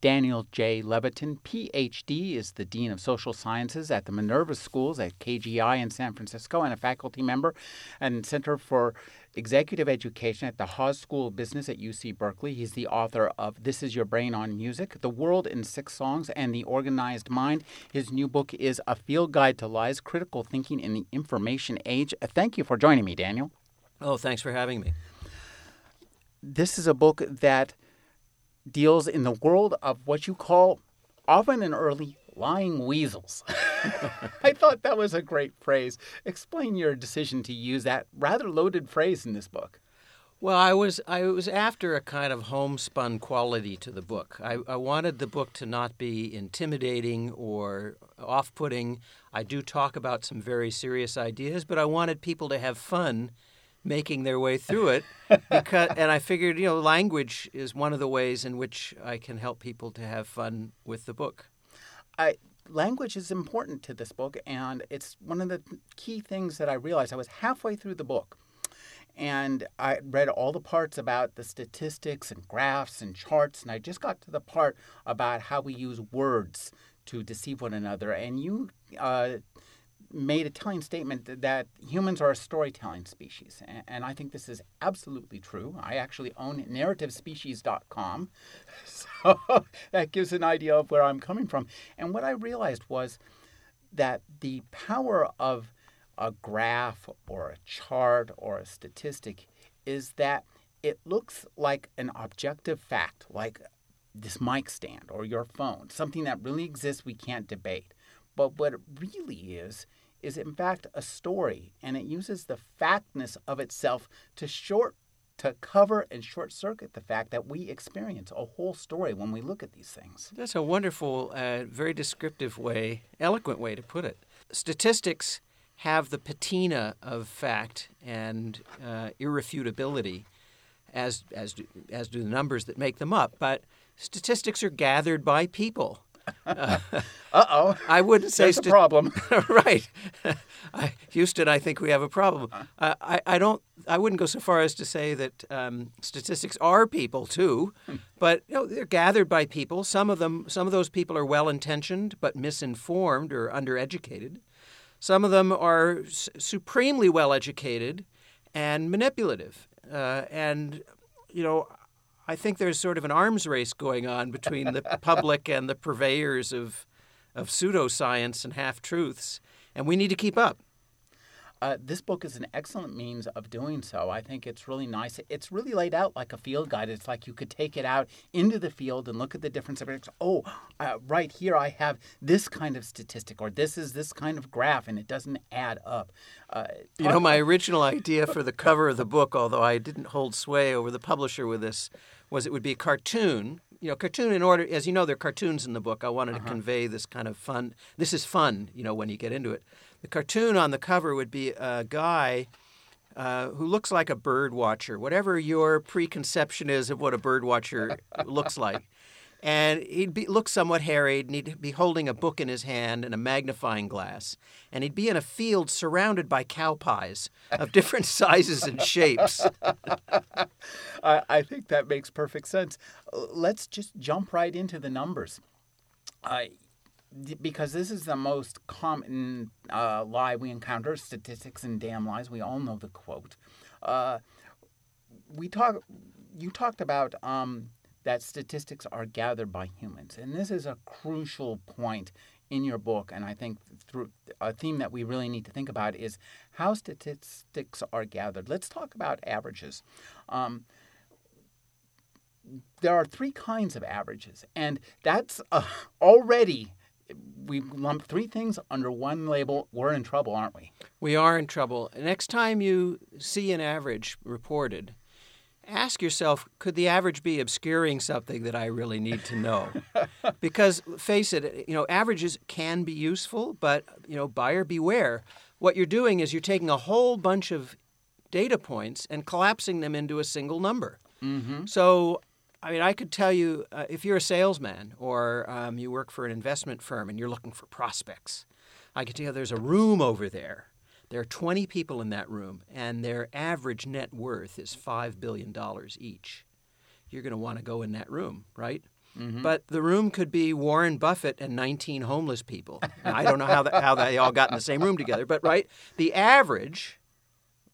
Daniel J. Levitin, PhD, is the Dean of Social Sciences at the Minerva Schools at KGI in San Francisco and a faculty member and Center for Executive Education at the Haas School of Business at UC Berkeley. He's the author of This Is Your Brain on Music, The World in Six Songs, and The Organized Mind. His new book is A Field Guide to Lies Critical Thinking in the Information Age. Thank you for joining me, Daniel. Oh, thanks for having me. This is a book that deals in the world of what you call often and early lying weasels. I thought that was a great phrase. Explain your decision to use that rather loaded phrase in this book. Well, I was I was after a kind of homespun quality to the book. I, I wanted the book to not be intimidating or off-putting. I do talk about some very serious ideas, but I wanted people to have fun making their way through it because and I figured, you know, language is one of the ways in which I can help people to have fun with the book. I language is important to this book and it's one of the key things that I realized I was halfway through the book and I read all the parts about the statistics and graphs and charts and I just got to the part about how we use words to deceive one another and you uh, made a telling statement that humans are a storytelling species. And I think this is absolutely true. I actually own narrativespecies.com. So that gives an idea of where I'm coming from. And what I realized was that the power of a graph or a chart or a statistic is that it looks like an objective fact, like this mic stand or your phone, something that really exists we can't debate. But what it really is, is in fact a story, and it uses the factness of itself to short to cover and short circuit the fact that we experience a whole story when we look at these things. That's a wonderful, uh, very descriptive way, eloquent way to put it. Statistics have the patina of fact and uh, irrefutability, as as do, as do the numbers that make them up. But statistics are gathered by people. Uh oh. I wouldn't say There's a problem. right, Houston. I think we have a problem. Uh, I I don't. I wouldn't go so far as to say that um, statistics are people too, but you know, they're gathered by people. Some of them, some of those people are well intentioned but misinformed or undereducated. Some of them are s- supremely well educated and manipulative. Uh, and you know, I think there's sort of an arms race going on between the public and the purveyors of of pseudoscience and half truths, and we need to keep up. Uh, this book is an excellent means of doing so. I think it's really nice. It's really laid out like a field guide. It's like you could take it out into the field and look at the different subjects. Oh, uh, right here I have this kind of statistic, or this is this kind of graph, and it doesn't add up. Uh, you know, my original idea for the cover of the book, although I didn't hold sway over the publisher with this, was it would be a cartoon. You know, cartoon in order, as you know, there are cartoons in the book. I wanted uh-huh. to convey this kind of fun. This is fun, you know, when you get into it. The cartoon on the cover would be a guy uh, who looks like a bird watcher, whatever your preconception is of what a bird watcher looks like. And he'd be, look somewhat harried, and he'd be holding a book in his hand and a magnifying glass. And he'd be in a field surrounded by cow pies of different sizes and shapes. I, I think that makes perfect sense. Let's just jump right into the numbers. Because this is the most common uh, lie we encounter statistics and damn lies. We all know the quote. Uh, we talk. You talked about um, that statistics are gathered by humans, and this is a crucial point in your book. And I think through a theme that we really need to think about is how statistics are gathered. Let's talk about averages. Um, there are three kinds of averages, and that's uh, already we lump three things under one label. We're in trouble, aren't we? We are in trouble. Next time you see an average reported, ask yourself could the average be obscuring something that I really need to know? because face it, you know, averages can be useful, but you know, buyer beware. What you're doing is you're taking a whole bunch of data points and collapsing them into a single number. Mm-hmm. So, I mean, I could tell you uh, if you're a salesman or um, you work for an investment firm and you're looking for prospects, I could tell you there's a room over there. There are 20 people in that room, and their average net worth is $5 billion each. You're going to want to go in that room, right? Mm-hmm. But the room could be Warren Buffett and 19 homeless people. I don't know how, that, how they all got in the same room together, but right, the average,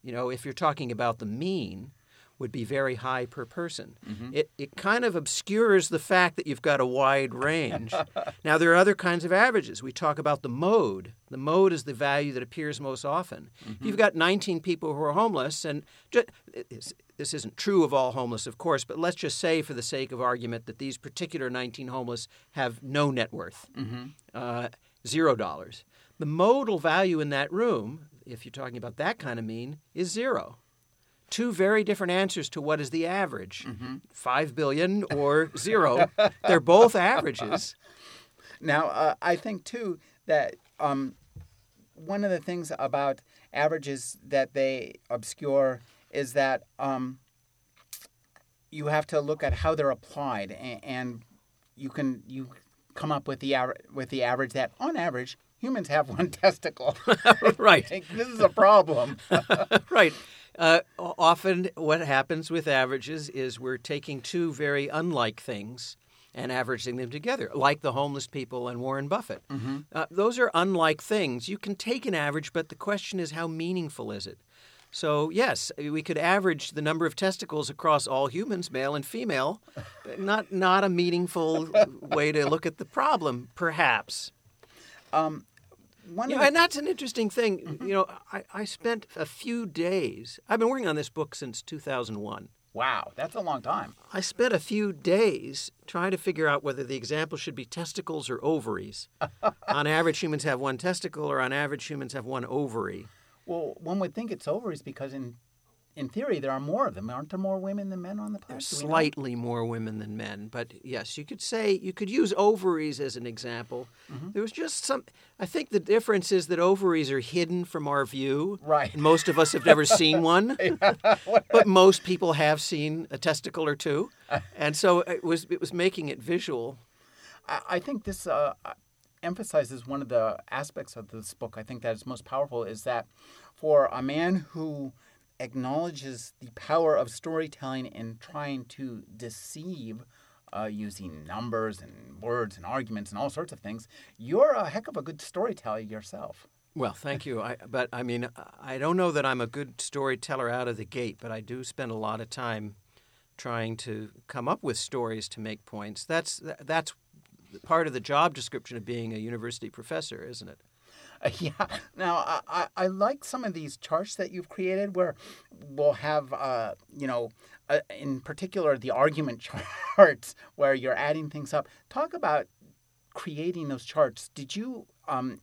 you know, if you're talking about the mean, would be very high per person. Mm-hmm. It, it kind of obscures the fact that you've got a wide range. now, there are other kinds of averages. We talk about the mode. The mode is the value that appears most often. Mm-hmm. You've got 19 people who are homeless, and just, this isn't true of all homeless, of course, but let's just say, for the sake of argument, that these particular 19 homeless have no net worth, Mm-hmm. uh, zero dollars. The modal value in that room, if you're talking about that kind of mean, is zero two very different answers to what is the average Mm-hmm. 5 billion or zero they're both averages Now, uh, I think too that um, one of the things about averages that they obscure is that um, you have to look at how they're applied, and, and you can you come up with the aver- with the average that on average humans have one testicle. right this is a problem. right uh, often what happens with averages is we're taking two very unlike things and averaging them together, like the homeless people and Warren Buffett. Uh, those are unlike things. You can take an average, but the question is how meaningful is it? So, yes, we could average the number of testicles across all humans, male and female, but not, not a meaningful way to look at the problem, perhaps. One Yeah, of the- and that's an interesting thing. Mm-hmm. You know, I, I spent a few days, I've been working on this book since 2001. wow, that's a long time. I spent a few days trying to figure out whether the example should be testicles or ovaries. on average, humans have one testicle, or on average, humans have one ovary. Well, one would think it's ovaries because in in theory there are more of them. Aren't there more women than men on the planet? There's we know? slightly more women than men, but yes, you could say you could use ovaries as an example. Mm-hmm. There was just some. I think the difference is that ovaries are hidden from our view. Right. And most of us have never seen one, but most people have seen a testicle or two, and so it was it was making it visual. I, I think this uh, emphasizes one of the aspects of this book. I think that is most powerful is that for a man who acknowledges the power of storytelling in trying to deceive. Uh, using numbers and words and arguments and all sorts of things, you're a heck of a good storyteller yourself. Well, thank you. I, but I mean, I don't know that I'm a good storyteller out of the gate, but I do spend a lot of time trying to come up with stories to make points. That's that's part of the job description of being a university professor, isn't it? Yeah. Now, I, I, I like some of these charts that you've created where we'll have, uh, you know, uh, in particular, the argument charts where you're adding things up. Talk about creating those charts. Did you, um,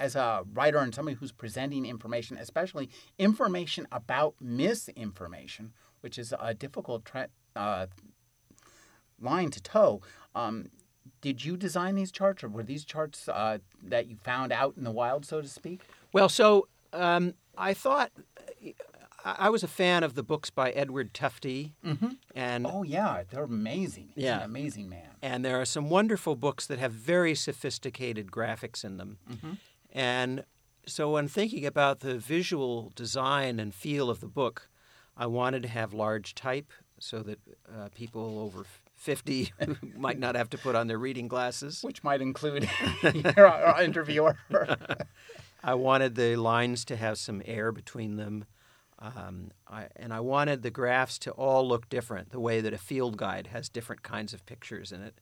as a writer and somebody who's presenting information, especially information about misinformation, which is a difficult tra- uh, line to toe, um, did you design these charts, or were these charts uh, that you found out in the wild, so to speak? Well, so um, I thought I was a fan of the books by Edward Tufte, and Oh yeah, they're amazing. He's Yeah. an amazing man. and there are some wonderful books that have very sophisticated graphics in them. And so, when thinking about the visual design and feel of the book, I wanted to have large type so that uh, people over 50 might not have to put on their reading glasses. Which might include your interviewer. I wanted the lines to have some air between them. Um, I, and I wanted the graphs to all look different, the way that a field guide has different kinds of pictures in it.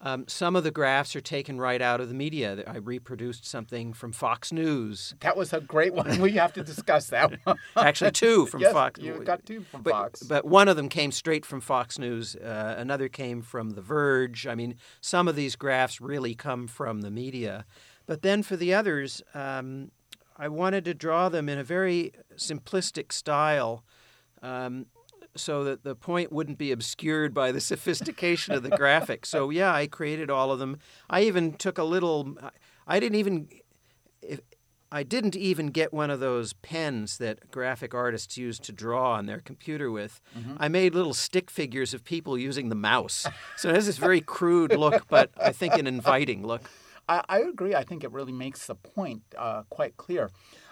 Um, some of the graphs are taken right out of the media. I reproduced something from Fox News. that was a great one. We have to discuss that one. Actually, two from yes, Fox. You got two from but, Fox. But one of them came straight from Fox News. Uh, another came from The Verge. I mean, some of these graphs really come from the media. But then for the others, um, I wanted to draw them in a very simplistic style. Um, so that the point wouldn't be obscured by the sophistication of the graphic. So yeah, I created all of them. I even took a little. I didn't even. If, I didn't even get one of those pens that graphic artists use to draw on their computer with. Mm-hmm. I made little stick figures of people using the mouse. So it has this very crude look, but I think an inviting look. I, I agree. I think it really makes the point uh, quite clear.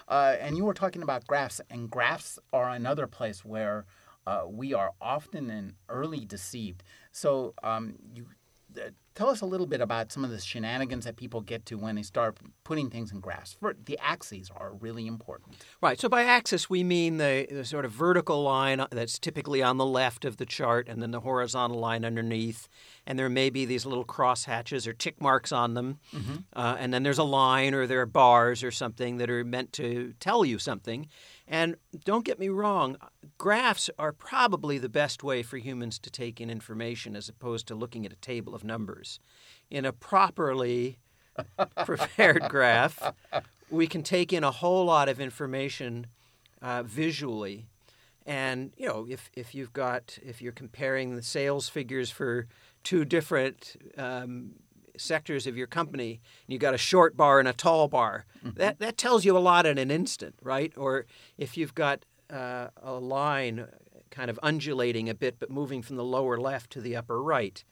Uh, and you were talking about graphs, and graphs are another place where uh, we are often and early deceived. So um, you uh, tell us a little bit about some of the shenanigans that people get to when they start putting things in graphs. For, the axes are really important. Right. So by axis, we mean the, the, sort of vertical line that's typically on the left of the chart, and then the horizontal line underneath. And there may be these little cross hatches or tick marks on them. Mm-hmm. Uh, and then there's a line or there are bars or something that are meant to tell you something. And don't get me wrong, graphs are probably the best way for humans to take in information as opposed to looking at a table of numbers. In a properly prepared graph, we can take in a whole lot of information uh, visually. And you know, if if you've got if you're comparing the sales figures for two different um, sectors of your company, and you've got a short bar and a tall bar. Mm-hmm. That that tells you a lot in an instant, right? Or if you've got uh, a line kind of undulating a bit, but moving from the lower left to the upper right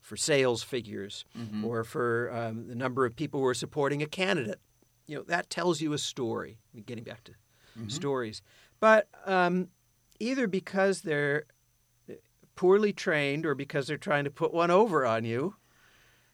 for sales figures, mm-hmm. or for um, the number of people who are supporting a candidate, you know that tells you a story. Getting back to mm-hmm. stories, but um, either because they're poorly trained or because they're trying to put one over on you,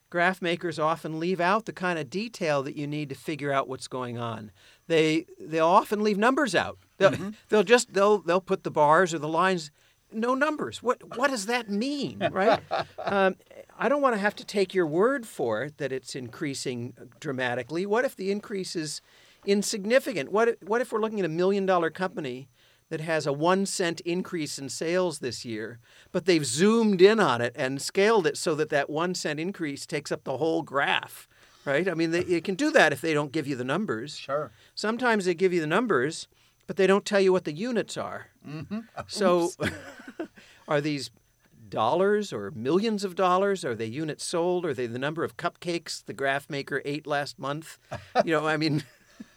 graph makers often leave out the kind of detail that you need to figure out what's going on. They they'll often leave numbers out. They'll, mm-hmm. they'll just they'll they'll put the bars or the lines no numbers. What what does that mean, right? um, I don't want to have to take your word for it that it's increasing dramatically. What if the increase is insignificant? What if, what if we're looking at a million dollar company that has a one cent increase in sales this year, but they've zoomed in on it and scaled it so that that one cent increase takes up the whole graph, right? I mean, they, you can do that if they don't give you the numbers. Sure. Sometimes they give you the numbers, but they don't tell you what the units are. Mm-hmm. So, are these dollars or millions of dollars? Are they units sold? Are they the number of cupcakes the graph maker ate last month? You know, I mean,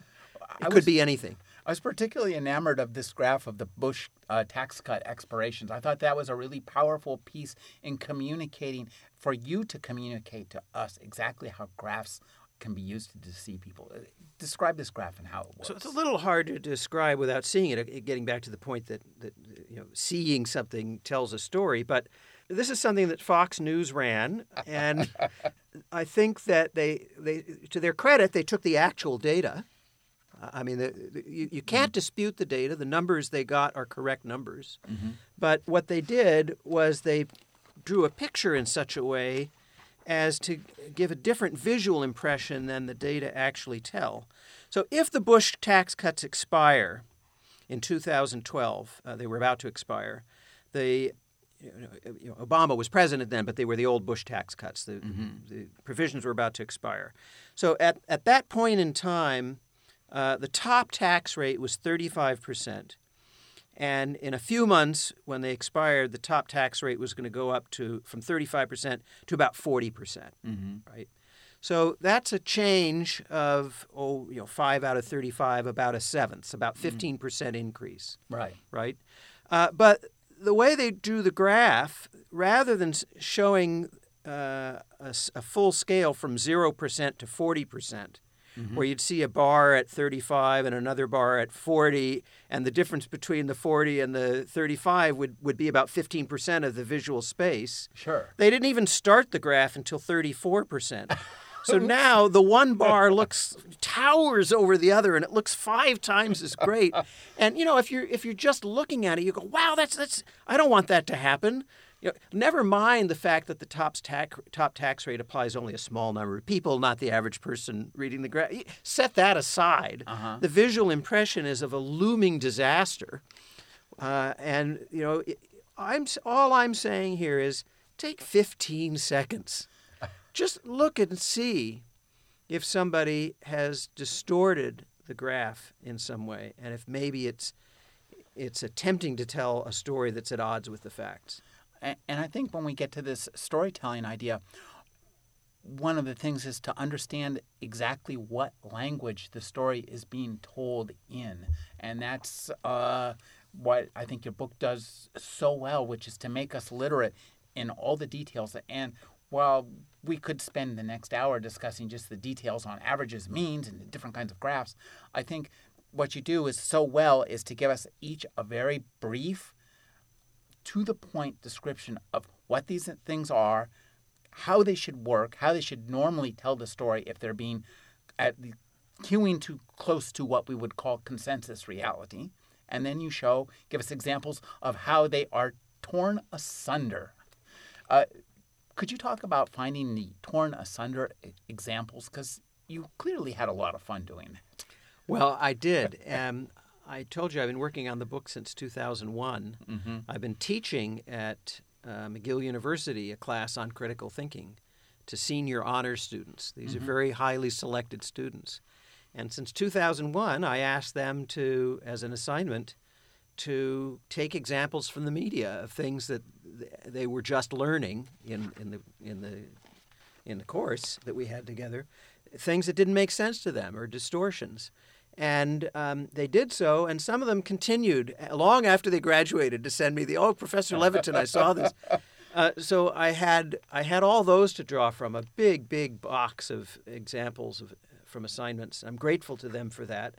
it could be anything. I was particularly enamored of this graph of the Bush uh, tax cut expirations. I thought that was a really powerful piece in communicating, for you to communicate to us exactly how graphs can be used to deceive people. Uh, describe this graph and how it works. So it's a little hard to describe without seeing it. Getting back to the point that, that you know, seeing something tells a story, but this is something that Fox News ran, and I think that they, they, to their credit, they took the actual data I mean, the, the, you, you, can't mm-hmm. dispute the data. The numbers they got are correct numbers. Mm-hmm. But what they did was they drew a picture in such a way as to give a different visual impression than the data actually tell. So if the Bush tax cuts expire in 2012, uh, they were about to expire, the you know, Obama was president then, but they were the old Bush tax cuts. The, mm-hmm. the provisions were about to expire. So at, at that point in time, uh, the top tax rate was 35%. And in a few months, when they expired, the top tax rate was going to go up to from 35% to about 40%. percent mm-hmm. Right? So that's a change of, oh, you know, five out of 35, about a seventh, about 15% mm-hmm. increase. Right. Right. Uh, but the way they drew the graph, rather than showing uh, a, a, full scale from 0% to 40%, mm-hmm. where you'd see a bar at 35 and another bar at 40, and the difference between the 40 and the 35 would, would be about 15% of the visual space. Sure. They didn't even start the graph until 34%. So now the one bar looks towers over the other, and it looks five times as great. And you know, if you're if you're just looking at it, you go, "Wow, that's that's." I don't want that to happen. You know, never mind the fact that the top tax, top tax rate applies only a small number of people, not the average person reading the graph. Set that aside. Uh-huh. The visual impression is of a looming disaster. Uh, and, you know, I'm, all I'm saying here is take 15 seconds. Just look and see if somebody has distorted the graph in some way and if maybe it's it's attempting to tell a story that's at odds with the facts. And, I think when we get to this storytelling idea, one of the things is to understand exactly what language the story is being told in. And that's uh, what I think your book does so well, which is to make us literate in all the details. And while we could spend the next hour discussing just the details on averages, means, and different kinds of graphs, I think what you do is so well is to give us each a very brief, to the point description of what these things are, how they should work, how they should normally tell the story if they're being at the queuing too close to what we would call consensus reality. And then you show, give us examples of how they are torn asunder. Uh, could you talk about finding the torn asunder examples? Because you clearly had a lot of fun doing that. Well, I did. Um, I told you I've been working on the book since 2001. Mm-hmm. I've been teaching at uh, McGill University a class on critical thinking to senior honors students. These mm-hmm. are very highly selected students. And since 2001, I asked them to, as an assignment, to take examples from the media of things that they were just learning in, in the in the in the course that we had together, things that didn't make sense to them or distortions. And um, they did so, and some of them continued long after they graduated to send me the, oh, Professor Levitin, I saw this. Uh, so I had I had all those to draw from a big big box of examples of, from assignments. I'm grateful to them for that.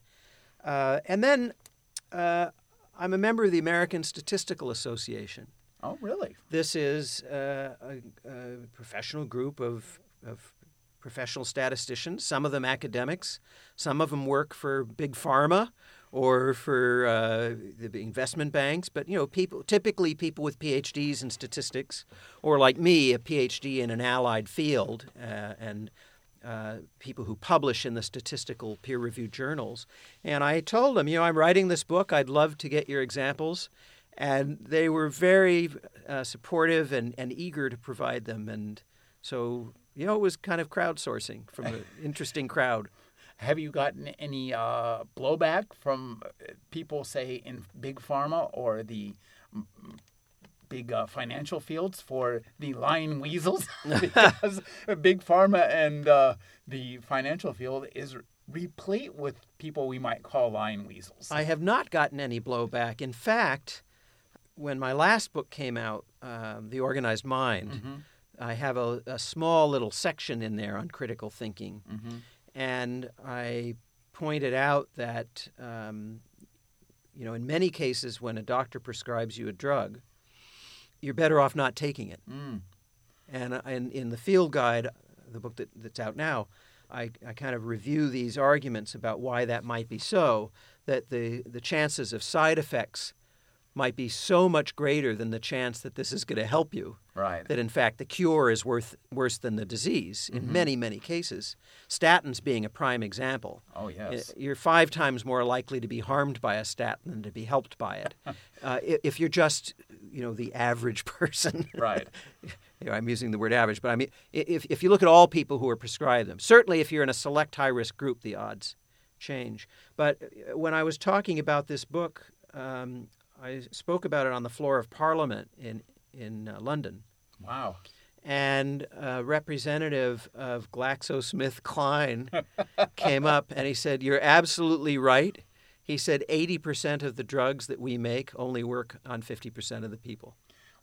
Uh, and then uh, I'm a member of the American Statistical Association. Oh, really? This is uh, a, a, professional group of, of professional statisticians, some of them academics, some of them work for big pharma or for uh, the investment banks, but you know, people typically people with PhDs in statistics, or like me, a PhD in an allied field, uh, and uh, people who publish in the statistical peer-reviewed journals. And I told them, you know, I'm writing this book. I'd love to get your examples, and they were very uh, supportive and, and eager to provide them. And so you know, it was kind of crowdsourcing from an interesting crowd. Have you gotten any uh, blowback from uh, people, say, in big pharma or the big uh, financial fields for the lying weasels? because big pharma and uh, the financial field is replete with people we might call lying weasels. I have not gotten any blowback. In fact, when my last book came out, um, The Organized Mind, mm-hmm I have a, a, small little section in there on critical thinking, mm-hmm. and I pointed out that um, you know in many cases when a doctor prescribes you a drug, you're better off not taking it. Mm. And, uh, and in the field guide, the book that, that's out now, I, I kind of review these arguments about why that might be so. That the the chances of side effects might be so much greater than the chance that this is going to help you. Right. That in fact the cure is worth worse than the disease in mm-hmm. many many cases. Statins being a prime example. Oh yes. You're five times more likely to be harmed by a statin than to be helped by it. uh, if you're just you know the average person. Right. you know, I'm using the word average, but I mean if if you look at all people who are prescribed them, certainly if you're in a select high risk group, the odds change. But uh, when I was talking about this book. Um, I spoke about it on the floor of Parliament in in uh, London. Wow. And a representative of GlaxoSmithKline came up and he said, "You're absolutely right." He said, "80% of the drugs that we make only work on 50% of the people."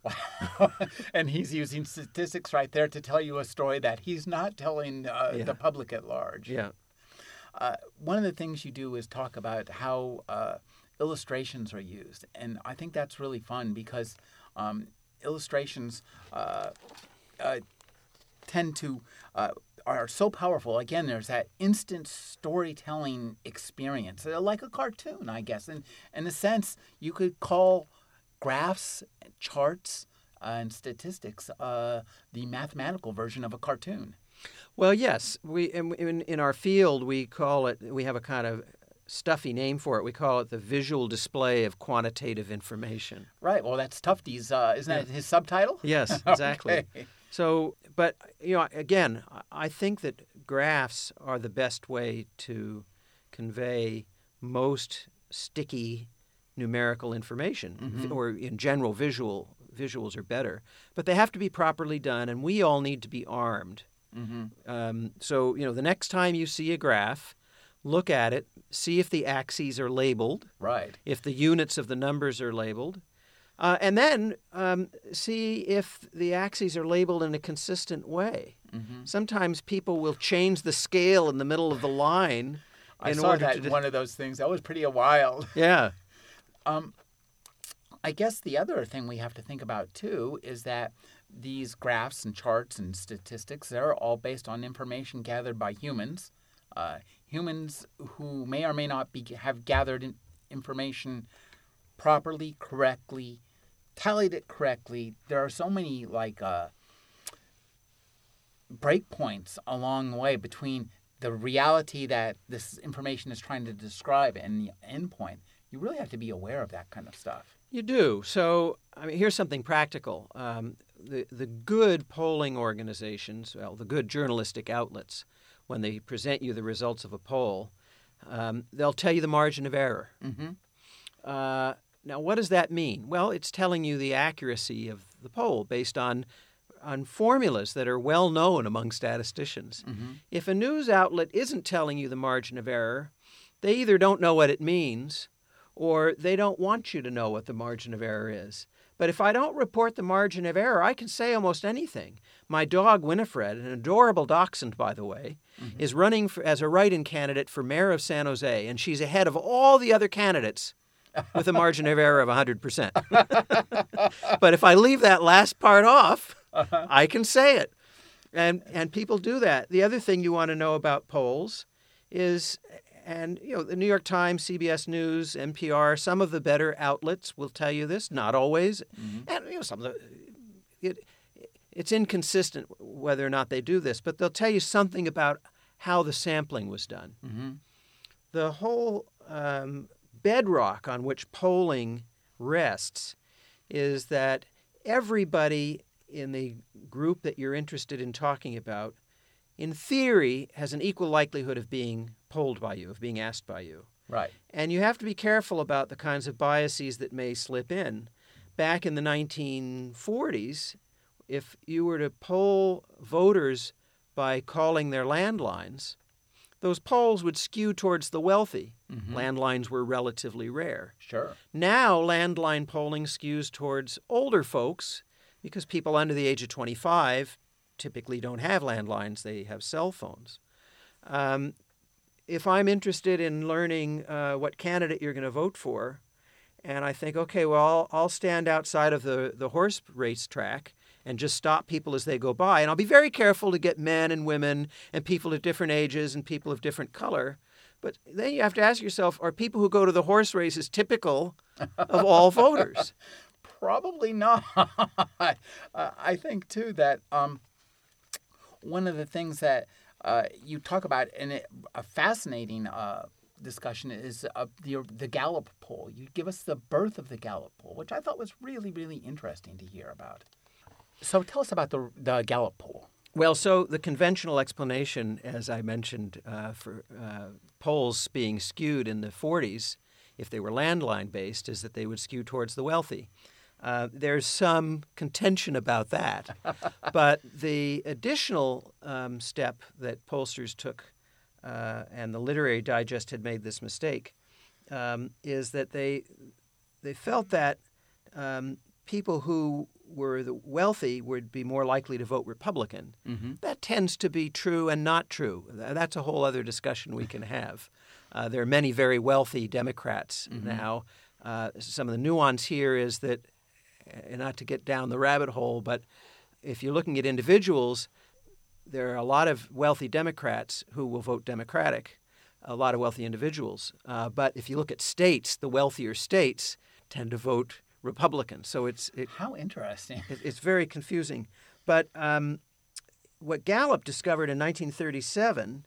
Wow. and he's using statistics right there to tell you a story that he's not telling uh, yeah. the public at large. Yeah. Uh, one of the things you do is talk about how uh, illustrations are used, and I think that's really fun because um, illustrations uh, uh, tend to uh, are so powerful. Again, there's that instant storytelling experience, uh, like a cartoon, I guess. And in a sense, you could call graphs, charts, and statistics uh, the mathematical version of a cartoon. Well, yes, we in, in our field we call it. We have a kind of stuffy name for it. We call it the visual display of quantitative information. Right. Well, that's Tufte's. Uh, isn't that his subtitle? Yes, exactly. okay. So, but you know, again, I think that graphs are the best way to convey most sticky numerical information, Mm-hmm. or in general, visual visuals are better. But they have to be properly done, and we all need to be armed. Mm-hmm. Um, so, you know, the next time you see a graph, look at it, see if the axes are labeled, Right. if the units of the numbers are labeled, uh, and then um, see if the axes are labeled in a consistent way. Mm-hmm. Sometimes people will change the scale in the middle of the line. I in saw order that to in one of those things. That was pretty wild. Yeah. Um, I guess the other thing we have to think about too is that these graphs and charts and statistics they're all based on information gathered by humans, uh, humans who may or may not be have gathered in information properly, correctly, tallied it correctly. There are so many like uh, breakpoints along the way between the reality that this information is trying to describe and the endpoint. You really have to be aware of that kind of stuff. You do. So, I mean, here's something practical. Um, the, the good polling organizations, well, the good journalistic outlets, when they present you the results of a poll, um, they'll tell you the margin of error. Mm-hmm. Uh, now, what does that mean? Well, it's telling you the accuracy of the poll based on on formulas that are well known among statisticians. Mm-hmm. If a news outlet isn't telling you the margin of error, they either don't know what it means or they don't want you to know what the margin of error is. But if I don't report the margin of error, I can say almost anything. My dog Winifred, an adorable dachshund, by the way, mm-hmm. is running for, as a write in candidate for mayor of San Jose, and she's ahead of all the other candidates with a margin of error of 100%. but if I leave that last part off, uh-huh. I can say it. And, and people do that. The other thing you want to know about polls is, and you know, the New York Times, CBS News, NPR, some of the better outlets will tell you this, not always. And you know, some of the, it, it's inconsistent whether or not they do this, but they'll tell you something about how the sampling was done. Mm-hmm. The whole um, bedrock on which polling rests is that everybody in the group that you're interested in talking about, in theory, has an equal likelihood of being polled by you, of being asked by you. Right. And you have to be careful about the kinds of biases that may slip in. Back in the 1940s, if you were to poll voters by calling their landlines, those polls would skew towards the wealthy. Mhm. Landlines were relatively rare. Sure. Now, landline polling skews towards older folks because people under the age of 25 typically don't have landlines, they have cell phones. Um, if I'm interested in learning uh, what candidate you're going to vote for, and I think, okay, well, I'll, I'll stand outside of the, the horse race track and just stop people as they go by. And I'll be very careful to get men and women and people of different ages and people of different color. But then you have to ask yourself are people who go to the horse races typical of all voters? Probably not. I think too that um, one of the things that uh, you talk about it, a fascinating uh, discussion is uh, the the Gallup poll. You give us the birth of the Gallup poll, which I thought was really really interesting to hear about. So tell us about the the Gallup poll. Well, so the conventional explanation, as I mentioned, uh, for uh, polls being skewed in the 40s, if they were landline based, is that they would skew towards the wealthy. Uh, there's some contention about that. but the additional um, step that pollsters took, uh, and the Literary Digest had made this mistake, um, is that they, they felt that um, people who were the wealthy would be more likely to vote Republican. Mm-hmm. That tends to be true and not true. That's a whole other discussion we can have. Uh, there are many very wealthy Democrats now. Uh, some of the nuance here is that, and not to get down the rabbit hole, but if you're looking at individuals, there are a lot of wealthy Democrats who will vote Democratic, a lot of wealthy individuals. Uh, but if you look at states, the wealthier states tend to vote Republican. So it's it, How interesting. it- it's very confusing. But um, what Gallup discovered in 1937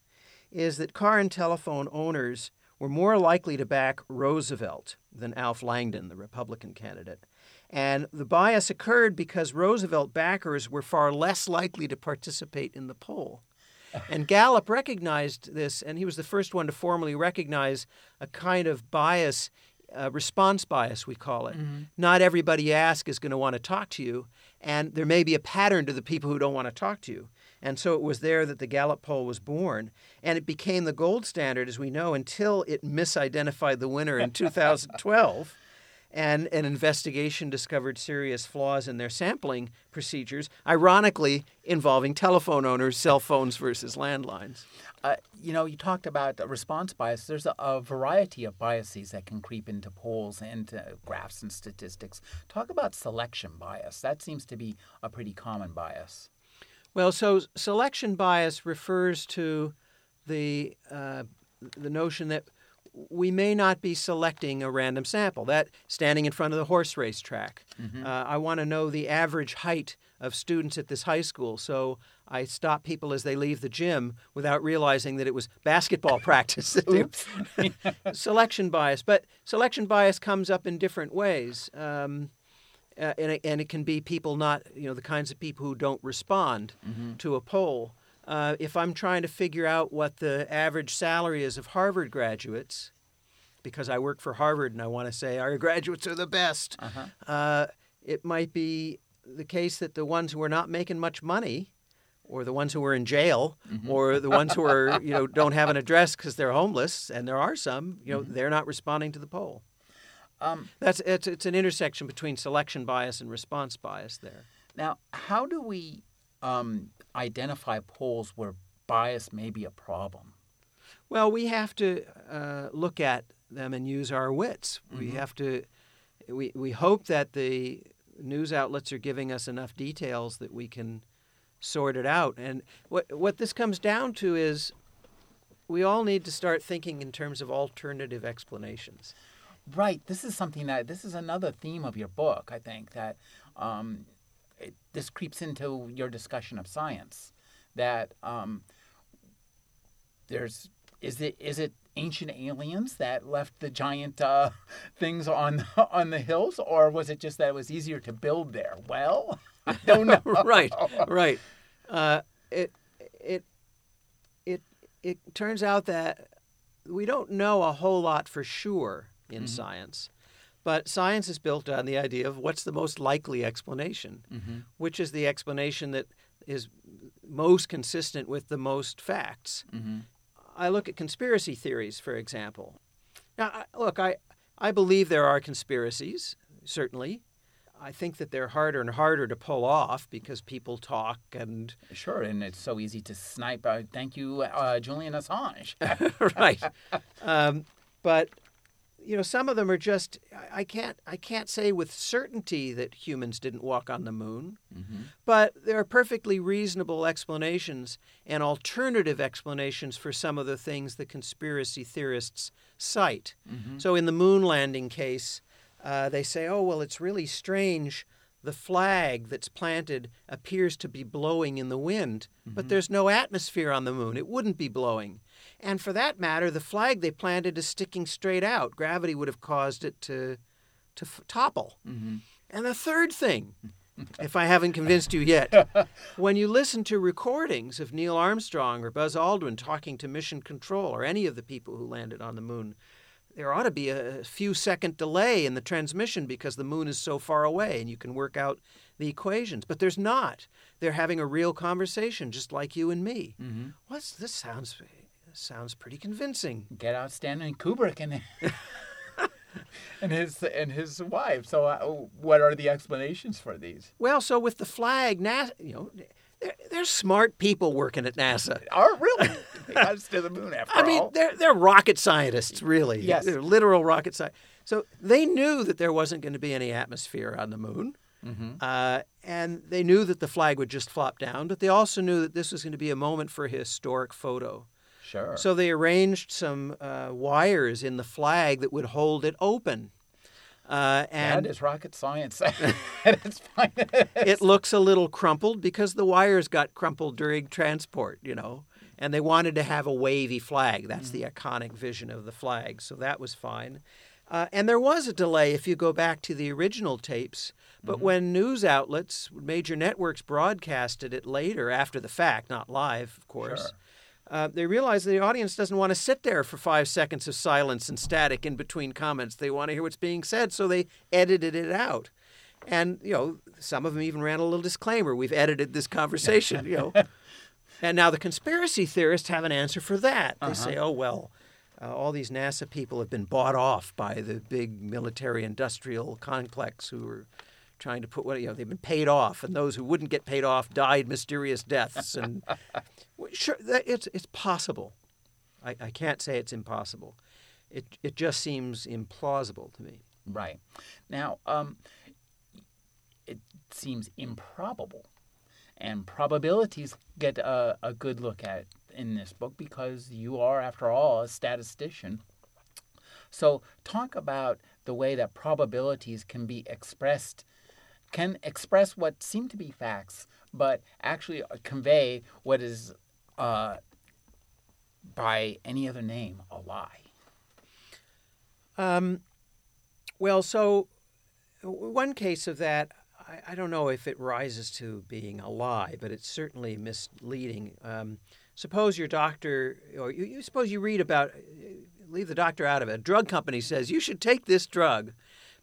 is that car and telephone owners were more likely to back Roosevelt than Alf Landon, the Republican candidate. And the bias occurred because Roosevelt backers were far less likely to participate in the poll. And Gallup recognized this, and he was the first one to formally recognize a kind of bias uh, response bias, we call it. Not everybody you ask is going to want to talk to you, and there may be a pattern to the people who don't want to talk to you. And so it was there that the Gallup poll was born. And it became the gold standard, as we know, until it misidentified the winner in 2012 and an investigation discovered serious flaws in their sampling procedures, ironically involving telephone owners, cell phones versus landlines. Uh, you know, you talked about response bias. There's a, a, variety of biases that can creep into polls and uh, graphs and statistics. Talk about selection bias. That seems to be a pretty common bias. Well, so selection bias refers to the uh, the notion that we may not be selecting a random sample. That standing in front of the horse race track, mm-hmm. uh, I want to know the average height of students at this high school, so I stop people as they leave the gym without realizing that it was basketball practice. selection bias, but selection bias comes up in different ways. Um, uh, and, it, and it can be people not, you know, the kinds of people who don't respond mm-hmm. to a poll. Uh, if I'm trying to figure out what the average salary is of Harvard graduates, because I work for Harvard and I want to say our graduates are the best, uh-huh. uh, it might be the case that the ones who are not making much money, or the ones who are in jail, mm-hmm. or the ones who are you know don't have an address because they're homeless, and there are some, you know, mm-hmm. they're not responding to the poll. Um, That's it's it's an intersection between selection bias and response bias there. Now, how do we um, identify polls where bias may be a problem? Well, we have to uh, look at them and use our wits. Mm-hmm. We have to. We we hope that the news outlets are giving us enough details that we can sort it out. And what what this comes down to is we all need to start thinking in terms of alternative explanations. Right. This is something that this is another theme of your book. I think that um, this creeps into your discussion of science. That um, there's is it is it ancient aliens that left the giant uh, things on on the hills, or was it just that it was easier to build there? Well, I don't know. right. Right. Uh, it it it it turns out that we don't know a whole lot for sure in mm-hmm. science. But science is built on the idea of what's the most likely explanation, mm-hmm. which is the explanation that is most consistent with the most facts. Mm-hmm. I look at conspiracy theories, for example. Now, look, I, I believe there are conspiracies, certainly. I think that they're harder and harder to pull off because people talk and. Sure, and it's so easy to snipe. Uh, thank you, uh, Julian Assange. right. Um, but you know, some of them are just I can't I can't say with certainty that humans didn't walk on the moon, mm-hmm. but there are perfectly reasonable explanations and alternative explanations for some of the things the conspiracy theorists cite. Mm-hmm. So in the moon landing case, uh, they say, oh well, it's really strange. The flag that's planted appears to be blowing in the wind, mm-hmm. but there's no atmosphere on the moon. It wouldn't be blowing. And for that matter, the flag they planted is sticking straight out. Gravity would have caused it to, to f- topple. Mm-hmm. And the third thing, if I haven't convinced you yet, when you listen to recordings of Neil Armstrong or Buzz Aldrin talking to Mission Control or any of the people who landed on the moon, there ought to be a few second delay in the transmission because the moon is so far away and you can work out the equations. But there's not. They're having a real conversation, just like you and me. Mm-hmm. What's this sounds sounds pretty convincing. Get out Stanley Kubrick and and his and his wife. So, uh, what are the explanations for these? Well, so with the flag, NASA, you know, they're, they're smart people working at NASA. Are really? they got us to the moon after I all. mean, they're they're rocket scientists, really. Yes, they're literal rocket scientists. So they knew that there wasn't going to be any atmosphere on the moon. Mm-hmm. Uh, and they knew that the flag would just flop down, but they also knew that this was going to be a moment for a historic photo. Sure. So they arranged some uh, wires in the flag that would hold it open. Uh, and that is rocket science it looks a little crumpled because the wires got crumpled during transport, you know, and they wanted to have a wavy flag. That's mm-hmm. the iconic vision of the flag, so that was fine. Uh, and there was a delay if you go back to the original tapes. But mm-hmm. when news outlets, major networks broadcasted it later after the fact, not live, of course, sure uh, they realize the audience doesn't want to sit there for five seconds of silence and static in between comments. They want to hear what's being said, so they edited it out. And you know, some of them even ran a little disclaimer: "We've edited this conversation." you know, and now the conspiracy theorists have an answer for that. They uh-huh. say, "Oh well." Uh, all these NASA people have been bought off by the big military industrial complex who are trying to put what you know they've been paid off, and those who wouldn't get paid off died mysterious deaths. And sure, it's it's possible. I, I can't say it's impossible. It it just seems implausible to me. Right now, um, it seems improbable, and probabilities get a, a good look at in this book because you are, after all, a statistician. So, talk about the way that probabilities can be expressed can express what seem to be facts, but actually convey what is, uh, by any other name, a lie. Um, well, so one case of that, I, I, don't know if it rises to being a lie, but it's certainly misleading. Um, suppose your doctor, or you, you, suppose you read about, leave the doctor out of it. A drug company says you should take this drug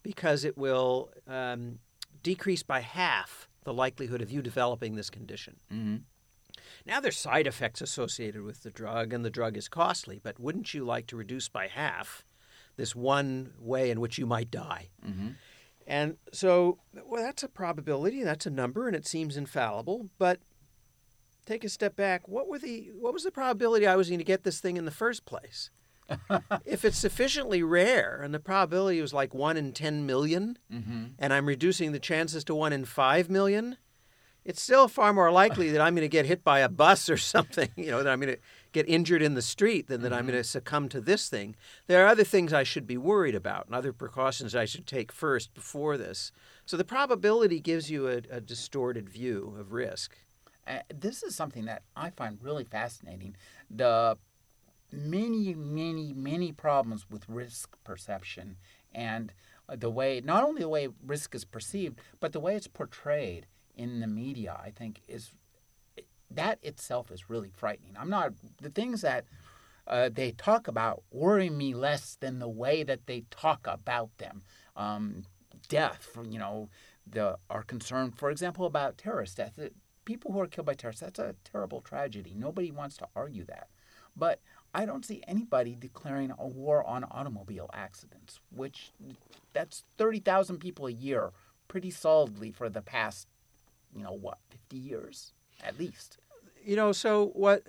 because it will um, decrease by half the likelihood of you developing this condition. Mm-hmm. Now, there's side effects associated with the drug, and the drug is costly, but wouldn't you like to reduce by half this one way in which you might die? Mm-hmm. And so, well, that's a probability, that's a number, and it seems infallible. But take a step back. What were the what was the probability I was going to get this thing in the first place? If it's sufficiently rare and the probability was like one in 10 million, mm-hmm. and I'm reducing the chances to one in 5 million, it's still far more likely that I'm going to get hit by a bus or something, you know, that I'm going to get injured in the street than that mm-hmm. I'm going to succumb to this thing. There are other things I should be worried about and other precautions I should take first before this. So the probability gives you a, a distorted view of risk. Uh, this is something that I find really fascinating. The many, many, many problems with risk perception and the way, not only the way risk is perceived, but the way it's portrayed in the media, I think is that itself is really frightening. I'm not, the things that uh, they talk about worry me less than the way that they talk about them. Um, death, you know, the, our concern, for example, about terrorist death. People who are killed by terrorists, that's a terrible tragedy. Nobody wants to argue that. But I don't see anybody declaring a war on automobile accidents, which that's 30,000 people a year pretty solidly for the past, you know, what, 50 years at least. You know, so what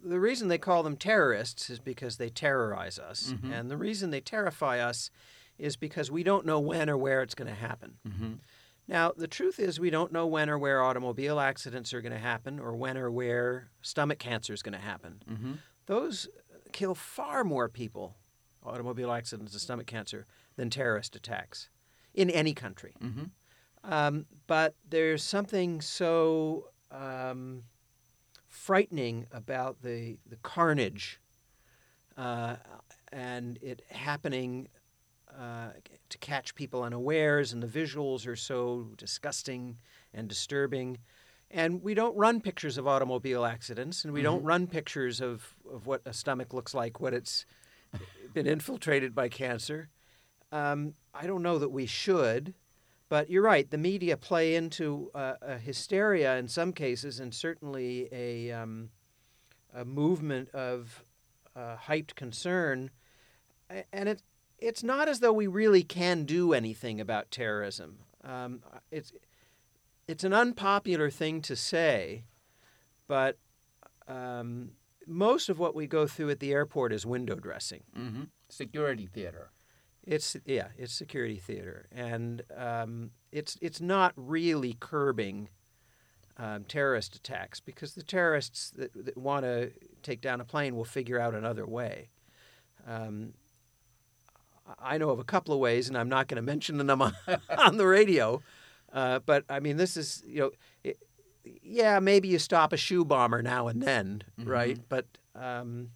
the reason they call them terrorists is because they terrorize us. Mm-hmm. And the reason they terrify us is because we don't know when or where it's going to happen. Mm-hmm. Now, the truth is, we don't know when or where automobile accidents are going to happen or when or where stomach cancer is going to happen. Mm-hmm those kill far more people, automobile accidents and stomach cancer, than terrorist attacks in any country. Mm-hmm. Um, but there's something so um, frightening about the, the carnage uh, and it happening uh, to catch people unawares, and the visuals are so disgusting and disturbing. And we don't run pictures of automobile accidents, and we mm-hmm. don't run pictures of, of what a stomach looks like when it's been infiltrated by cancer. Um, I don't know that we should, but you're right. The media play into uh, a hysteria in some cases, and certainly a, um, a movement of uh, hyped concern. And it, it's not as though we really can do anything about terrorism. Um, it's it's an unpopular thing to say, but um, most of what we go through at the airport is window dressing. Mm-hmm. Security theater. It's yeah, it's security theater, and um, it's it's not really curbing um, terrorist attacks because the terrorists that, that want to take down a plane will figure out another way. Um, I know of a couple of ways, and I'm not going to mention them on, on the radio. Uh, but I mean, this is you know, it, yeah, maybe you stop a shoe bomber now and then, mm-hmm. right? But um,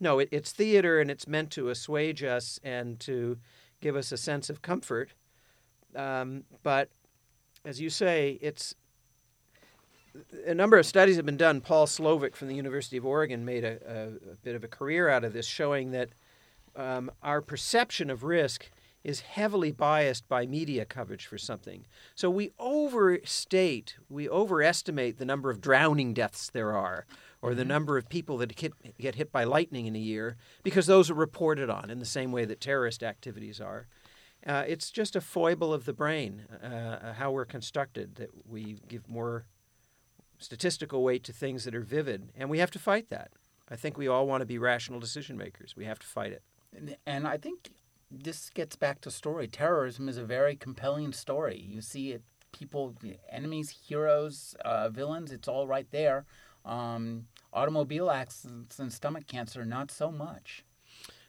no, it, it's theater and it's meant to assuage us and to give us a sense of comfort. Um, but as you say, it's a number of studies have been done. Paul Slovic from the University of Oregon made a, a, a bit of a career out of this, showing that um, our perception of risk is heavily biased by media coverage for something. So we overstate, we overestimate the number of drowning deaths there are, or the Mm-hmm. number of people that get hit by lightning in a year, because those are reported on in the same way that terrorist activities are. Uh, it's just a foible of the brain, uh, how we're constructed, that we give more statistical weight to things that are vivid, and we have to fight that. I think we all want to be rational decision makers. We have to fight it. And- And I think this gets back to story. Terrorism is a very compelling story. You see it, people, enemies, heroes, uh, villains. It's all right there. Um, automobile accidents and stomach cancer, not so much.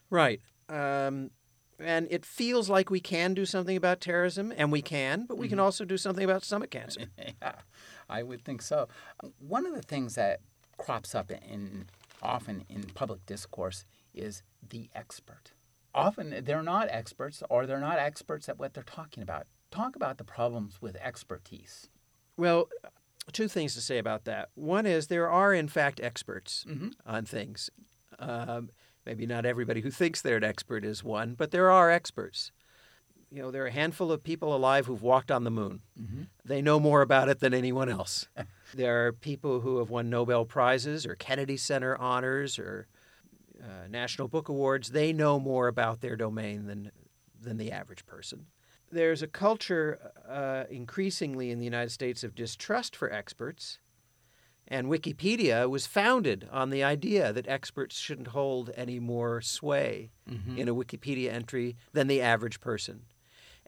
Right. Um, and it feels like we can do something about terrorism, and we can, but we can also do something about stomach cancer. yeah, I would think so. One of the things that crops up in often in public discourse is the expert. Often they're not experts or they're not experts at what they're talking about. Talk about the problems with expertise. Well, two things to say about that. One is there are, in fact, experts on things. Um, maybe not everybody who thinks they're an expert is one, but there are experts. You know, there are a handful of people alive who've walked on the moon. They know more about it than anyone else. there are people who have won Nobel Prizes or Kennedy Center honors or uh, National Book Awards. They know more about their domain than, than the average person. There's a culture uh, increasingly in the United States of distrust for experts. And Wikipedia was founded on the idea that experts shouldn't hold any more sway in a Wikipedia entry than the average person.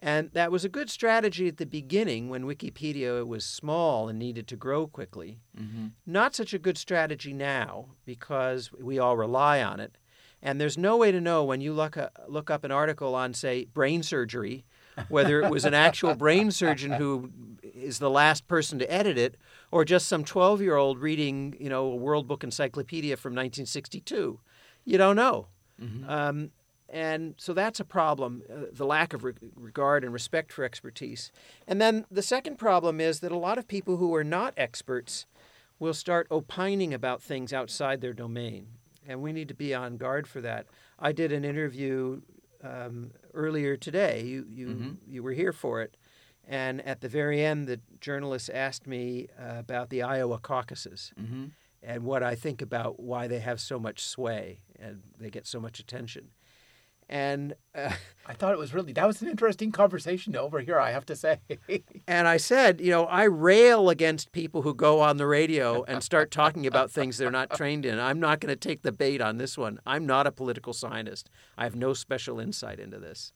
And that was a good strategy at the beginning when Wikipedia was small and needed to grow quickly. Mm-hmm. Not such a good strategy now because we all rely on it. And there's no way to know when you look, a, look up an article on, say, brain surgery, whether it was an actual brain surgeon who is the last person to edit it or just some 12 year old reading, you know, a World Book Encyclopedia from 1962. You don't know. Mm-hmm. Um, and so that's a problem uh, the lack of re- regard and respect for expertise. And then the second problem is that a lot of people who are not experts will start opining about things outside their domain. And we need to be on guard for that. I did an interview um, earlier today. You, you, you were here for it. And at the very end, the journalist asked me uh, about the Iowa caucuses and what I think about why they have so much sway and they get so much attention. And uh, I thought it was really that was an interesting conversation to overhear. I have to say. and I said, you know, I rail against people who go on the radio and start talking about things they're not trained in. I'm not going to take the bait on this one. I'm not a political scientist. I have no special insight into this.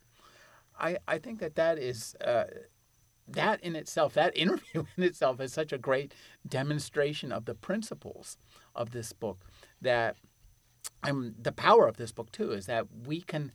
I, I think that that is uh, that in itself, that interview in itself is such a great demonstration of the principles of this book. That um, the power of this book too is that we can,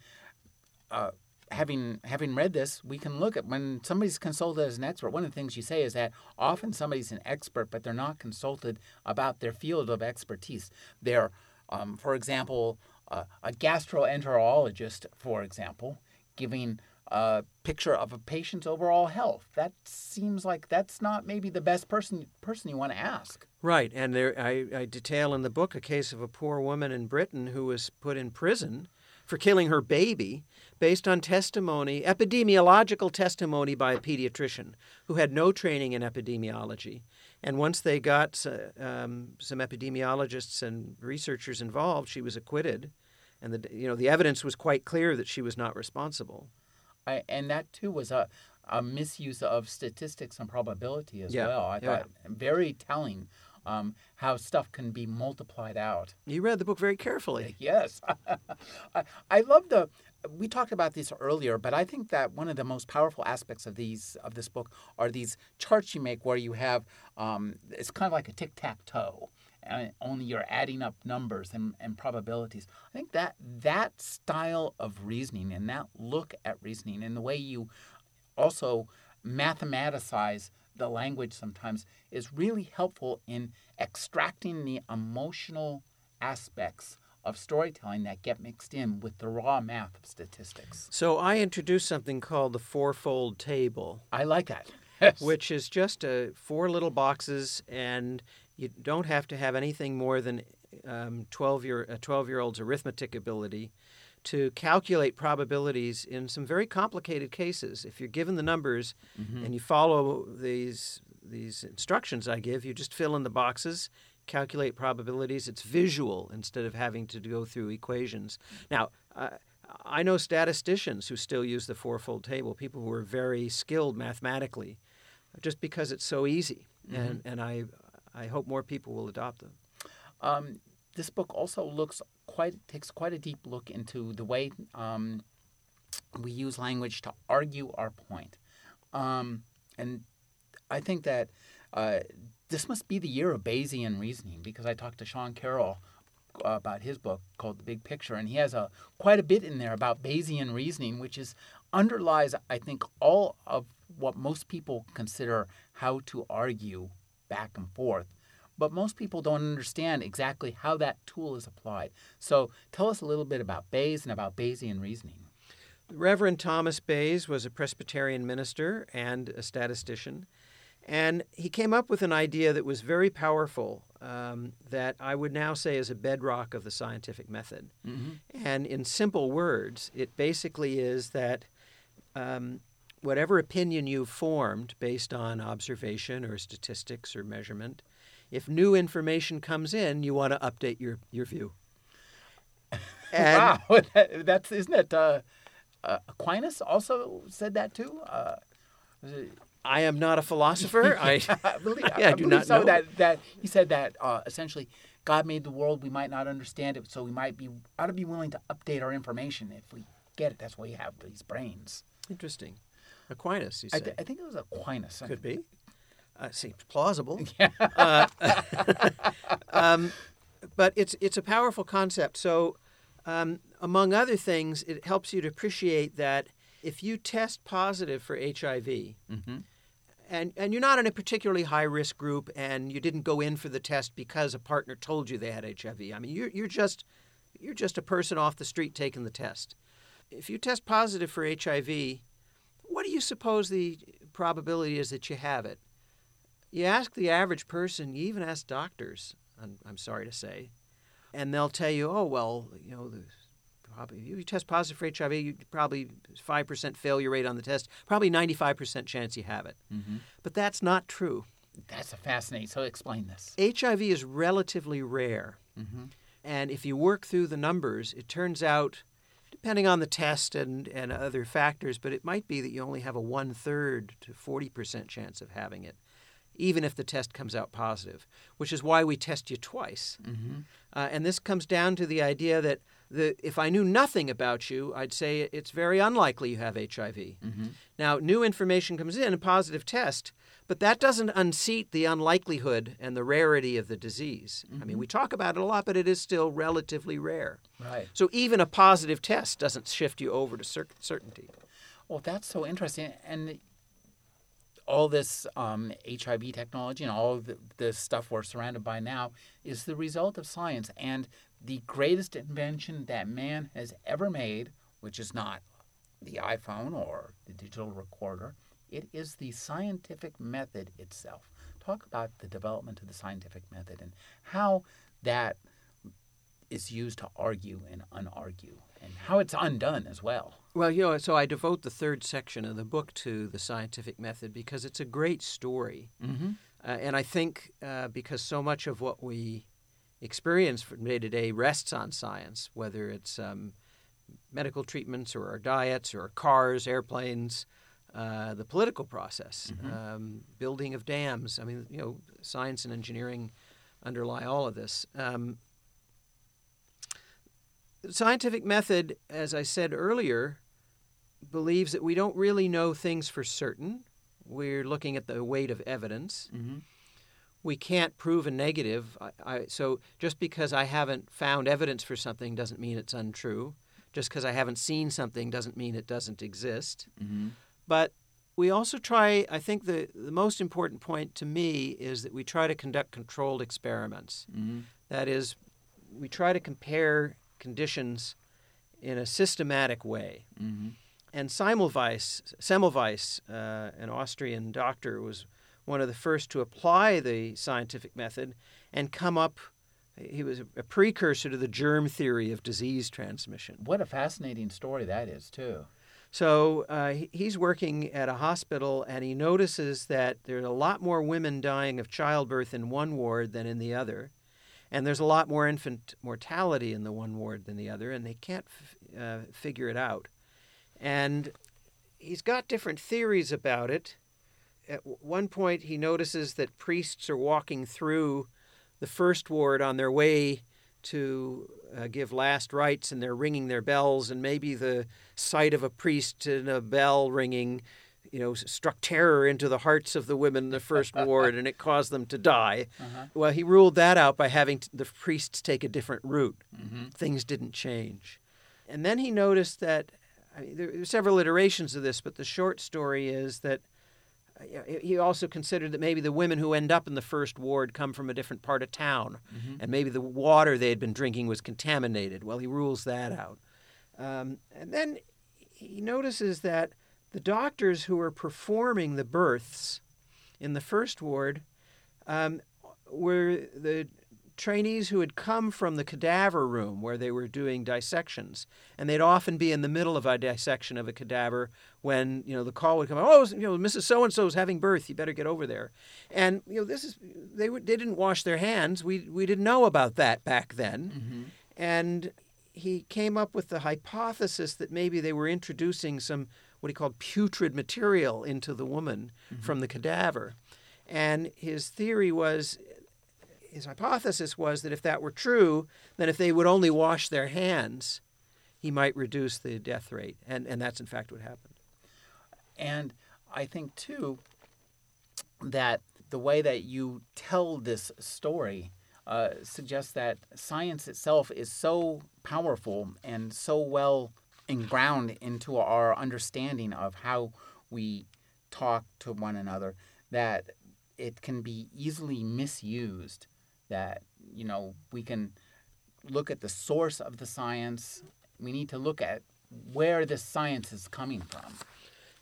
uh, having having read this, we can look at when somebody's consulted as an expert. One of the things you say is that often somebody's an expert, but they're not consulted about their field of expertise. They're, um, for example, uh, a gastroenterologist, for example, giving a picture of a patient's overall health. That seems like that's not maybe the best person person you want to ask. Right, and there I, I detail in the book a case of a poor woman in Britain who was put in prison for killing her baby based on testimony, epidemiological testimony by a pediatrician who had no training in epidemiology. And once they got uh, um, some epidemiologists and researchers involved, she was acquitted, and the you know the evidence was quite clear that she was not responsible. I, and that too was a, a misuse of statistics and probability as Yeah, well. I yeah. thought very telling um, how stuff can be multiplied out. You read the book very carefully. Yes, I, I love the. We talked about this earlier, but I think that one of the most powerful aspects of these of this book are these charts you make, where you have um, it's kind of like a tic tac toe, and only you're adding up numbers and, and probabilities. I think that that style of reasoning and that look at reasoning and the way you also mathematicize the language sometimes is really helpful in extracting the emotional aspects of storytelling that get mixed in with the raw math of statistics. So I introduced something called the fourfold table. I like that. Yes. which is just a, four little boxes, and you don't have to have anything more than um, 12 year, a 12 year old's arithmetic ability to calculate probabilities in some very complicated cases. If you're given the numbers and you follow these these instructions I give, you just fill in the boxes, calculate probabilities. It's visual instead of having to go through equations. Now, uh, I know statisticians who still use the fourfold table, people who are very skilled mathematically, just because it's so easy. And, and I, I hope more people will adopt them. Um, this book also looks quite takes quite a deep look into the way um, we use language to argue our point, um, and I think that uh, this must be the year of Bayesian reasoning because I talked to Sean Carroll uh, about his book called The Big Picture, and he has a quite a bit in there about Bayesian reasoning, which is underlies I think all of what most people consider how to argue back and forth but most people don't understand exactly how that tool is applied. So tell us a little bit about Bayes and about Bayesian reasoning. The Reverend Thomas Bayes was a Presbyterian minister and a statistician. And he came up with an idea that was very powerful um, that I would now say is a bedrock of the scientific method. And in simple words, it basically is that um, whatever opinion you've formed based on observation or statistics or measurement, if new information comes in, you want to update your, your view. And wow, that, that's isn't it? Uh, uh, Aquinas also said that too. Uh, I am not a philosopher. I, I believe, Yeah, I I do not so. know. That that he said that uh, essentially God made the world. We might not understand it, so we might be ought to be willing to update our information if we get it. That's why we have these brains. Interesting. Aquinas, you I, say? th- I think it was Aquinas. Could be. Uh, seems plausible. Uh, um, but it's it's a powerful concept. So, um, among other things, it helps you to appreciate that if you test positive for HIV, and and you're not in a particularly high risk group, and you didn't go in for the test because a partner told you they had HIV. I mean, you're you're just you're just a person off the street taking the test. If you test positive for HIV, what do you suppose the probability is that you have it? You ask the average person, you even ask doctors, I'm, I'm sorry to say, and they'll tell you, oh, well, you know, the, probably, if you test positive for HIV, you probably 5% failure rate on the test, probably 95% chance you have it. Mm-hmm. But that's not true. That's a fascinating. So explain this. HIV is relatively rare. Mm-hmm. And if you work through the numbers, it turns out, depending on the test and, and other factors, but it might be that you only have a one third to 40% chance of having it, even if the test comes out positive, which is why we test you twice. Mm-hmm. Uh, and this comes down to the idea that the, if I knew nothing about you, I'd say it's very unlikely you have HIV. Mm-hmm. Now, new information comes in, a positive test, but that doesn't unseat the unlikelihood and the rarity of the disease. I mean, mm-hmm. we talk about it a lot, but it is still relatively rare. Right. So even a positive test doesn't shift you over to cer- certainty. Well, that's so interesting. And all this um, HIV technology and all the, the stuff we're surrounded by now is the result of science. And the greatest invention that man has ever made, which is not the iPhone or the digital recorder, it is the scientific method itself. Talk about the development of the scientific method and how that is used to argue and unargue, and how it's undone as well. Well, you know, so I devote the third section of the book to the scientific method because it's a great story. Mm-hmm. Uh, and I think uh, because so much of what we experience from day to day rests on science, whether it's um, medical treatments or our diets or cars, airplanes, uh, the political process, um, building of dams. I mean, you know, science and engineering underlie all of this. Um, the scientific method, as I said earlier, believes that we don't really know things for certain. We're looking at the weight of evidence. Mm-hmm. We can't prove a negative. I, I, so just because I haven't found evidence for something doesn't mean it's untrue. Just because I haven't seen something doesn't mean it doesn't exist. Mm-hmm. But we also try, I think the, the most important point to me is that we try to conduct controlled experiments. Mm-hmm. That is, we try to compare conditions in a systematic way. Mm-hmm. And Semmelweis, Semmelweis uh, an Austrian doctor, was one of the first to apply the scientific method and come up. He was a precursor to the germ theory of disease transmission. What a fascinating story that is, too. So uh, he's working at a hospital and he notices that there's a lot more women dying of childbirth in one ward than in the other. And there's a lot more infant mortality in the one ward than the other, and they can't f- uh, figure it out. And he's got different theories about it. At one point, he notices that priests are walking through the first ward on their way to uh, give last rites and they're ringing their bells, and maybe the sight of a priest and a bell ringing, you know, struck terror into the hearts of the women in the first ward, and it caused them to die. Uh-huh. Well, he ruled that out by having the priests take a different route. Mm-hmm. Things didn't change. And then he noticed that I mean, there are several iterations of this, but the short story is that he also considered that maybe the women who end up in the first ward come from a different part of town, mm-hmm. and maybe the water they had been drinking was contaminated. Well, he rules that out. Um, and then he notices that the doctors who were performing the births in the first ward um, were the trainees who had come from the cadaver room where they were doing dissections, and they'd often be in the middle of a dissection of a cadaver when you know the call would come. Oh, you know, Mrs. So and So is having birth. You better get over there. And you know, this is they were, they didn't wash their hands. We we didn't know about that back then, mm-hmm. and he came up with the hypothesis that maybe they were introducing some what he called putrid material into the woman mm-hmm. from the cadaver. And his theory was his hypothesis was that if that were true, then if they would only wash their hands, he might reduce the death rate. And, and that's in fact what happened. And I think, too, that the way that you tell this story uh, suggests that science itself is so powerful and so well inground into our understanding of how we talk to one another that it can be easily misused that you know we can look at the source of the science. We need to look at where this science is coming from.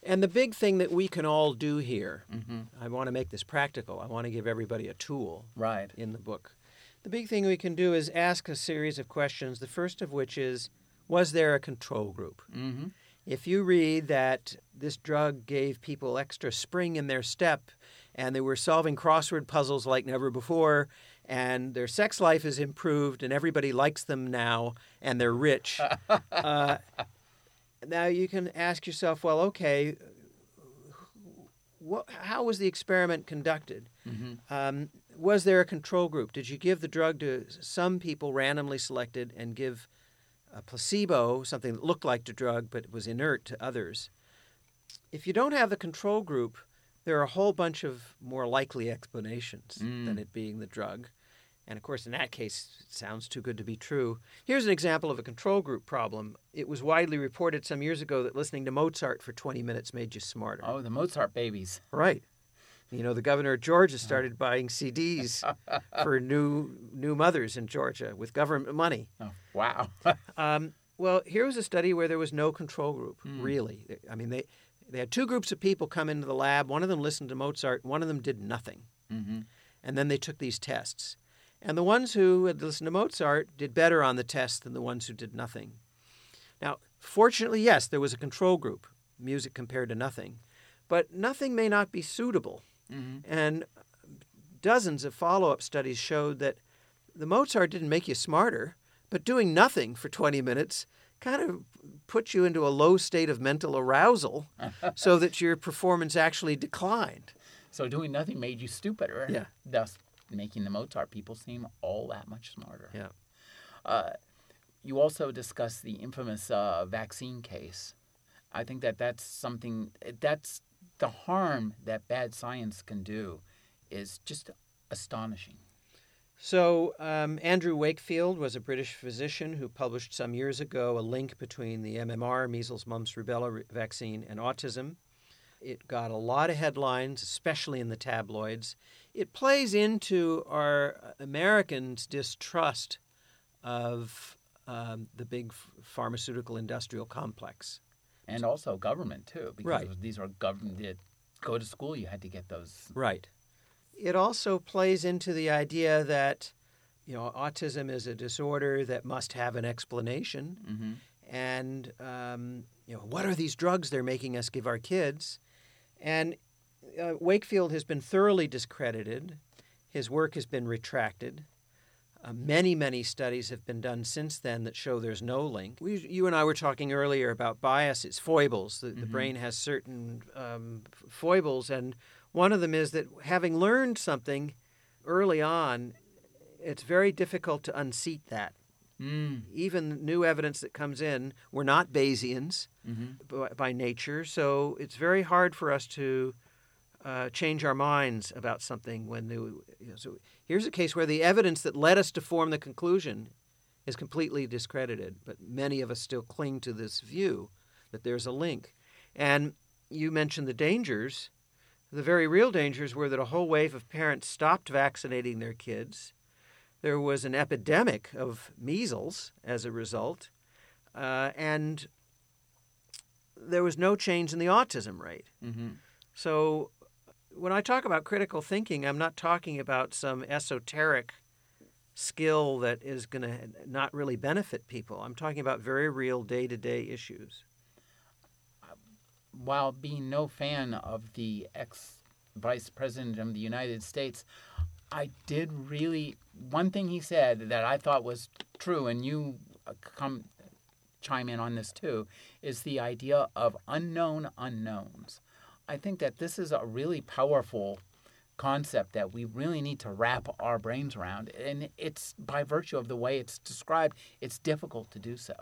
And the big thing that we can all do here, mm-hmm. I want to make this practical. I want to give everybody a tool right. in the book. The big thing we can do is ask a series of questions, the first of which is Was there a control group? Mm-hmm. If you read that this drug gave people extra spring in their step and they were solving crossword puzzles like never before, and their sex life is improved, and everybody likes them now, and they're rich. uh, now you can ask yourself, well, okay, what, how was the experiment conducted? Mm-hmm. Um, was there a control group? Did you give the drug to some people randomly selected and give a placebo, something that looked like the drug but was inert to others? If you don't have the control group, there are a whole bunch of more likely explanations mm. than it being the drug. And of course, in that case, it sounds too good to be true. Here's an example of a control group problem. It was widely reported some years ago that listening to Mozart for 20 minutes made you smarter. Oh, the Mozart babies. Right. You know, the governor of Georgia started buying CDs for new new mothers in Georgia with government money. Oh, wow. um, well, here was a study where there was no control group, mm. really. I mean, they, they had two groups of people come into the lab. One of them listened to Mozart, one of them did nothing. Mm-hmm. And then they took these tests. And the ones who had listened to Mozart did better on the test than the ones who did nothing. Now, fortunately, yes, there was a control group, music compared to nothing, but nothing may not be suitable. Mm-hmm. And dozens of follow up studies showed that the Mozart didn't make you smarter, but doing nothing for 20 minutes kind of puts you into a low state of mental arousal so that your performance actually declined. So doing nothing made you stupider. Yeah. Thus making the Mozart people seem all that much smarter. Yeah. Uh, you also discuss the infamous uh, vaccine case. I think that that's something that's the harm that bad science can do is just astonishing. So, um, Andrew Wakefield was a British physician who published some years ago a link between the MMR, measles, mumps, rubella vaccine, and autism. It got a lot of headlines, especially in the tabloids. It plays into our Americans' distrust of um, the big pharmaceutical industrial complex and also government too, because Right. these are government. that Go to school, you had to get those. Right. It also plays into the idea that, you know, autism is a disorder that must have an explanation. Mm-hmm. And, um, you know, what are these drugs they're making us give our kids? And uh, Wakefield has been thoroughly discredited. His work has been retracted. Uh, many, many studies have been done since then that show there's no link. We, you and I were talking earlier about biases, foibles. The, the brain has certain um, foibles, and one of them is that having learned something early on, it's very difficult to unseat that. Mm. Even new evidence that comes in, we're not Bayesians Mm-hmm. by, by nature, so it's very hard for us to uh, change our minds about something when the You know, so here's a case where the evidence that led us to form the conclusion is completely discredited, but many of us still cling to this view that there's a link. And you mentioned the dangers. The very real dangers were that a whole wave of parents stopped vaccinating their kids. There was an epidemic of measles as a result, uh, and there was no change in the autism rate. Mm-hmm. So when I talk about critical thinking, I'm not talking about some esoteric skill that is going to not really benefit people. I'm talking about very real day to day issues. While being no fan of the ex vice president of the United States, I did really one thing he said that I thought was true, and you uh, come chime in on this too, is the idea of unknown unknowns. I think that this is a really powerful concept that we really need to wrap our brains around, and it's by virtue of the way it's described, it's difficult to do so.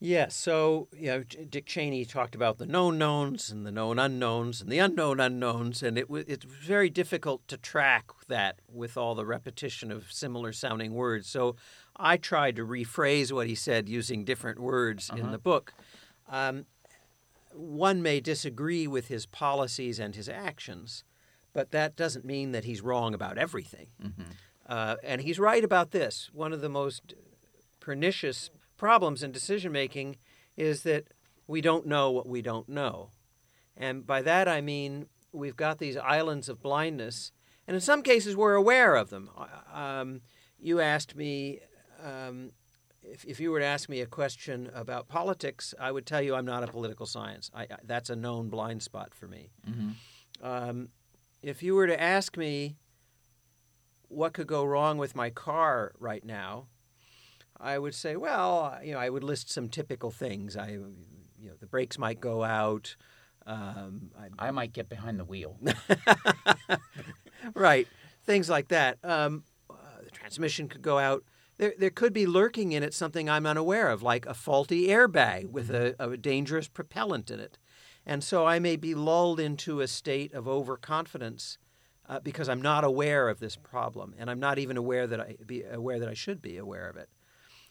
Yes, so you know, Dick Cheney talked about the known knowns and the known unknowns and the unknown unknowns, and it was it's very difficult to track that with all the repetition of similar sounding words. So I tried to rephrase what he said using different words in the book. Um, one may disagree with his policies and his actions, but that doesn't mean that he's wrong about everything. Uh, and he's right about this. One of the most pernicious problems in decision making is that we don't know what we don't know. And by that I mean we've got these islands of blindness, and in some cases we're aware of them. Um, you asked me. Um, if, if you were to ask me a question about politics, I would tell you I'm not a political science. I, I, that's a known blind spot for me. Um, if you were to ask me what could go wrong with my car right now, I would say, well, you know, I would list some typical things. I, you know, the brakes might go out. Um, I, I might get behind the wheel. right, things like that. Um, uh, the transmission could go out. There, there could be lurking in it something I'm unaware of, like a faulty airbag with a, a dangerous propellant in it. And so I may be lulled into a state of overconfidence uh, because I'm not aware of this problem, and I'm not even aware that I be aware that I should be aware of it.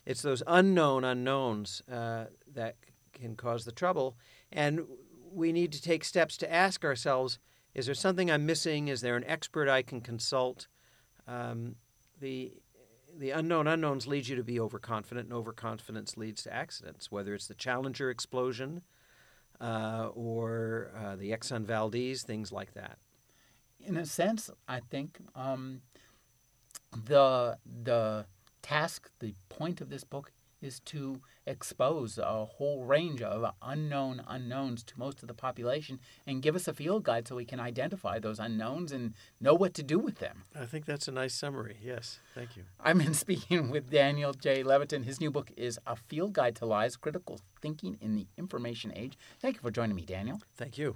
It's those unknown unknowns uh, that can cause the trouble, and we need to take steps to ask ourselves: Is there something I'm missing? Is there an expert I can consult? Um, the the unknown unknowns lead you to be overconfident, and overconfidence leads to accidents. Whether it's the Challenger explosion uh, or uh, the Exxon Valdez, things like that. in a sense, I think um, the the task, the point of this book is to expose a whole range of unknown unknowns to most of the population and give us a field guide so we can identify those unknowns and know what to do with them. I think that's a nice summary. Yes, thank you. I've been speaking with Daniel J. Levitin. His new book is A Field Guide to Lies Critical Thinking in the Information Age. Thank you for joining me, Daniel. Thank you.